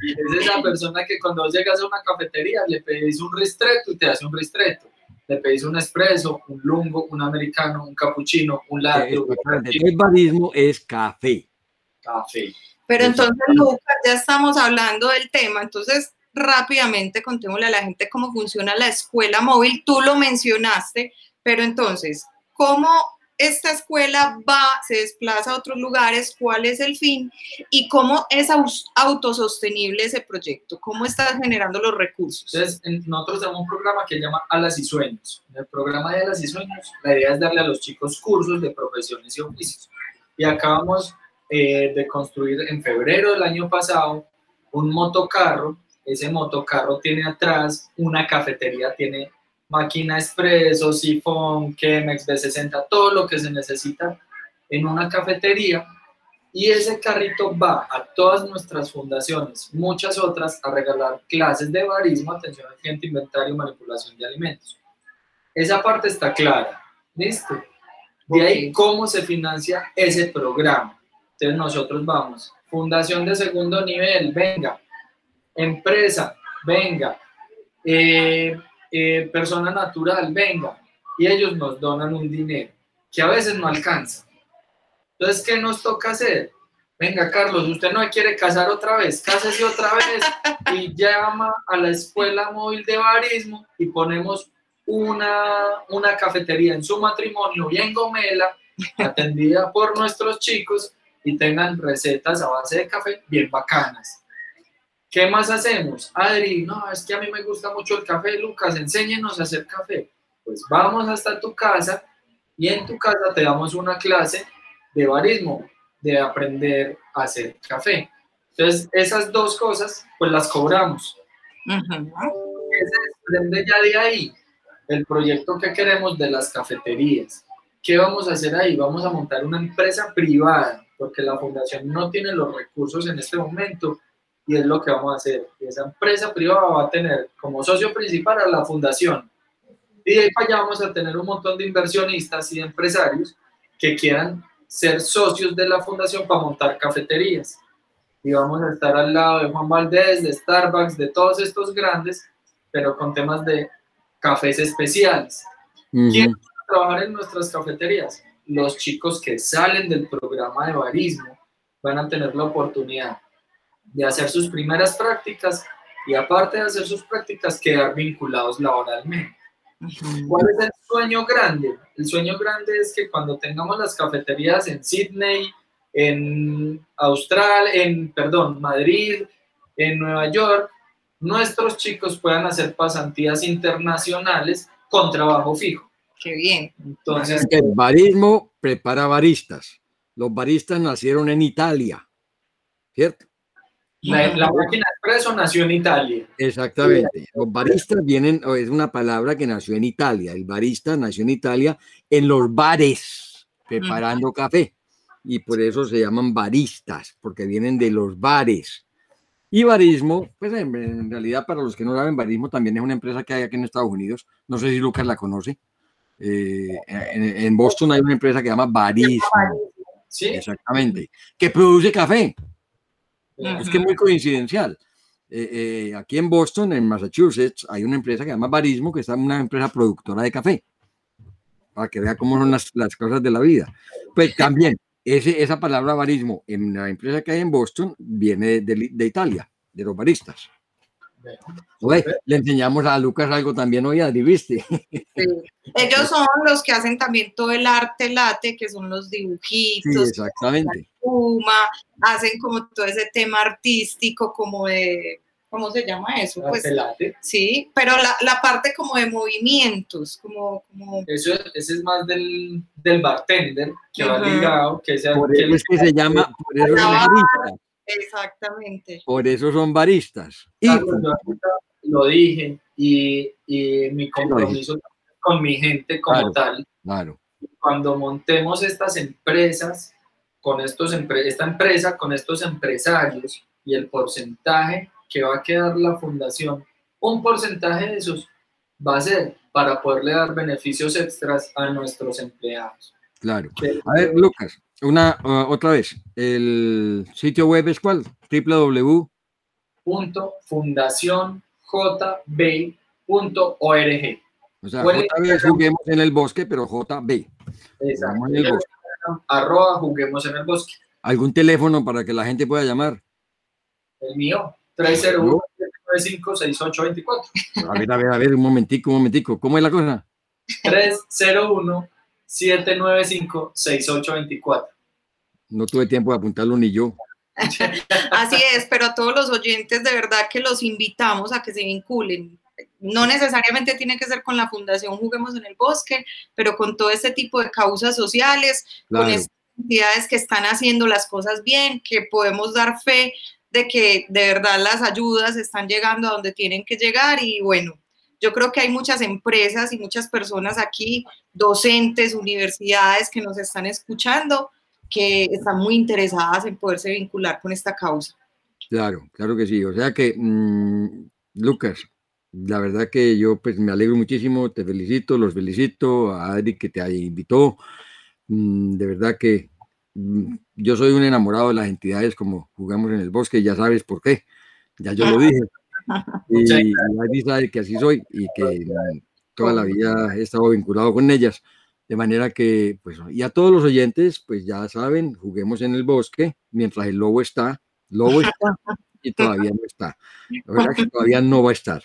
Es esa persona que cuando llegas a una cafetería le pedís un ristretto y te hace un ristretto. Le pedís un espresso, un lungo, un americano, un cappuccino, un latte, cappuccino, El barismo es café. café. Pero entonces, Lucas, ya estamos hablando del tema, entonces rápidamente contémosle a la gente cómo funciona la escuela móvil. Tú lo mencionaste, pero entonces, ¿cómo esta escuela va, se desplaza a otros lugares? ¿Cuál es el fin? ¿Y cómo es autosostenible ese proyecto? ¿Cómo estás generando los recursos? Entonces, en- nosotros tenemos un programa que se llama Alas y Sueños. En el programa de Alas y Sueños, la idea es darle a los chicos cursos de profesiones y oficios. Y acabamos eh, de construir en febrero del año pasado un motocarro. Ese motocarro tiene atrás una cafetería, tiene máquina expreso, sifón, Chemex, B60, todo lo que se necesita en una cafetería. Y ese carrito va a todas nuestras fundaciones, muchas otras, a regalar clases de barismo, atención al cliente, inventario, manipulación de alimentos. Esa parte está clara. ¿Listo? De ahí, ¿cómo se financia ese programa? Entonces nosotros vamos, fundación de segundo nivel, venga, empresa, venga, eh, eh, persona natural, venga, y ellos nos donan un dinero que a veces no alcanza. Entonces, ¿qué nos toca hacer? Venga, Carlos, usted no quiere casar otra vez, cásese otra vez y llama a la escuela móvil de barismo y ponemos una, una cafetería en su matrimonio bien gomela, atendida por nuestros chicos y tengan recetas a base de café bien bacanas. ¿Qué más hacemos? Adri, no, es que a mí me gusta mucho el café, Lucas, enséñenos a hacer café. Pues vamos hasta tu casa y en tu casa te damos una clase de barismo, de aprender a hacer café. Entonces, esas dos cosas, pues las cobramos. Ujú. ¿Qué se desprende ya de ahí? El proyecto que queremos de las cafeterías. ¿Qué vamos a hacer ahí? Vamos a montar una empresa privada, porque la fundación no tiene los recursos en este momento y es lo que vamos a hacer. Y esa empresa privada va a tener como socio principal a la fundación. Y de ahí para allá vamos a tener un montón de inversionistas y de empresarios que quieran ser socios de la fundación para montar cafeterías. Y vamos a estar al lado de Juan Valdés, de Starbucks, de todos estos grandes, pero con temas de cafés especiales. ¿Quién va a trabajar en nuestras cafeterías? Los chicos que salen del programa de barismo van a tener la oportunidad de hacer sus primeras prácticas y aparte de hacer sus prácticas, quedar vinculados laboralmente. ¿Cuál es el sueño grande? El sueño grande es que cuando tengamos las cafeterías en Sydney, en Australia, en, perdón, Madrid, en Nueva York, nuestros chicos puedan hacer pasantías internacionales con trabajo fijo. Qué bien. Entonces, El barismo prepara baristas. Los baristas nacieron en Italia, ¿cierto? La, la máquina expreso nació en Italia. Exactamente. Los baristas vienen, es una palabra que nació en Italia. El barista nació en Italia en los bares, preparando café. Y por eso se llaman baristas, porque vienen de los bares. Y barismo, pues en, en realidad para los que no saben, barismo también es una empresa que hay aquí en Estados Unidos. No sé si Lucas la conoce. Eh, en, en Boston hay una empresa que se llama Barismo. ¿Sí? Exactamente. Que produce café. Es que es muy coincidencial. Eh, eh, aquí en Boston, en Massachusetts, hay una empresa que se llama Barismo, que es una empresa productora de café. Para que vea cómo son las, las cosas de la vida. Pues también, ese, esa palabra barismo en la empresa que hay en Boston viene de, de Italia, de los baristas. Oye, le enseñamos a Lucas algo también hoy, Adri, ¿viste? Sí. Ellos son los que hacen también todo el arte late, que son los Sí, dibujitos, exactamente. Espuma, hacen como todo ese tema artístico, como de ¿cómo se llama eso? Pues, sí, pero la, la, parte como de movimientos, como... como... Eso, ese es más del, del bartender que va ligado, que, sea, por eso es que se llama, por eso son baristas. Exactamente. Por eso son baristas. Y, lo dije, y, y mi compromiso con mi gente como tal. Claro. Cuando montemos estas empresas, con estos esta empresa, con estos empresarios y el porcentaje que va a quedar la fundación, un porcentaje de esos va a ser para poderle dar beneficios extras a nuestros empleados. Claro. A ver, Lucas, una uh, otra vez. El sitio web es cuál? www.fundacionjb.org. O sea, JB juguemos en el bosque, pero JB. Exacto. En el bosque. Arroba juguemos en el bosque. ¿Algún teléfono para que la gente pueda llamar? El mío, 301 795 A ver, a ver, a ver, un momentico, un momentico. ¿Cómo es la cosa? 301 795-6824. No tuve tiempo de apuntarlo ni yo. Así es, pero a todos los oyentes de verdad que los invitamos a que se vinculen. No necesariamente tiene que ser con la Fundación Juguemos en el Bosque, pero con todo este tipo de causas sociales, con estas entidades que están haciendo las cosas bien, que podemos dar fe de que de verdad las ayudas están llegando a donde tienen que llegar y bueno, yo creo que hay muchas empresas y muchas personas aquí, docentes, universidades que nos están escuchando, que están muy interesadas en poderse vincular con esta causa. Claro, claro que sí. O sea que, mm, Lucas, la verdad que yo pues me alegro muchísimo, te felicito, los felicito, a Adri que te invitó. Mm, de verdad que mm, yo soy un enamorado de las entidades como jugamos en el bosque, ya sabes por qué, ya yo lo dije. Y nadie sabe que así soy y que toda la vida he estado vinculado con ellas. De manera que, pues, y a todos los oyentes, pues ya saben, juguemos en el bosque mientras el lobo está. Lobo está y todavía no está. La verdad que todavía no va a estar.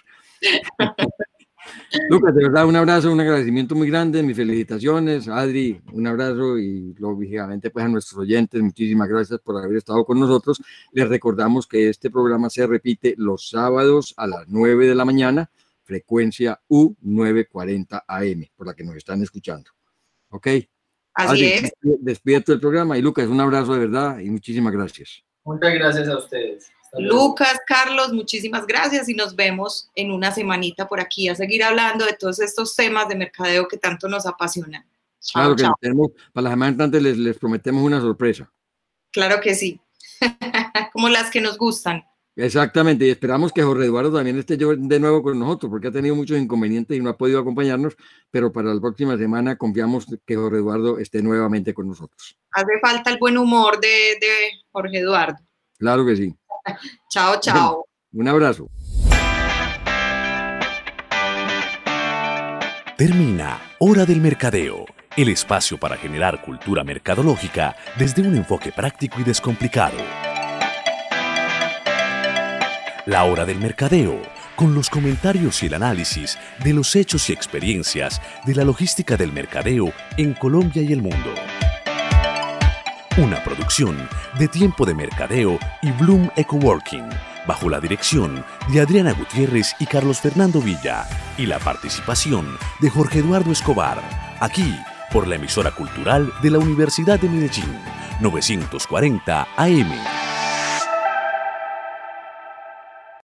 Lucas, de verdad, un abrazo, un agradecimiento muy grande, mis felicitaciones. Adri, un abrazo y lógicamente pues a nuestros oyentes, muchísimas gracias por haber estado con nosotros. Les recordamos que este programa se repite los sábados a las 9 de la mañana, frecuencia U940 AM, por la que nos están escuchando. ¿Ok? Así es. Despierto del programa y Lucas, un abrazo de verdad y muchísimas gracias. Muchas gracias a ustedes. Lucas, Carlos, muchísimas gracias y nos vemos en una semanita por aquí a seguir hablando de todos estos temas de mercadeo que tanto nos apasionan. claro que Tenemos, para la semana antes les, les prometemos una sorpresa. Claro que sí, como las que nos gustan. Exactamente, y esperamos que Jorge Eduardo también esté de nuevo con nosotros, porque ha tenido muchos inconvenientes y no ha podido acompañarnos, pero para la próxima semana confiamos que Jorge Eduardo esté nuevamente con nosotros. Hace falta el buen humor de, de Jorge Eduardo. Claro que sí. chao, chao. Un abrazo. Termina Hora del Mercadeo, el espacio para generar cultura mercadológica desde un enfoque práctico y descomplicado. La Hora del Mercadeo, con los comentarios y el análisis de los hechos y experiencias de la logística del mercadeo en Colombia y el mundo. Una producción de Tiempo de Mercadeo y Bloom Ecoworking, bajo la dirección de Adriana Gutiérrez y Carlos Fernando Villa, y la participación de Jorge Eduardo Escobar, aquí por la emisora cultural de la Universidad de Medellín, 940 AM.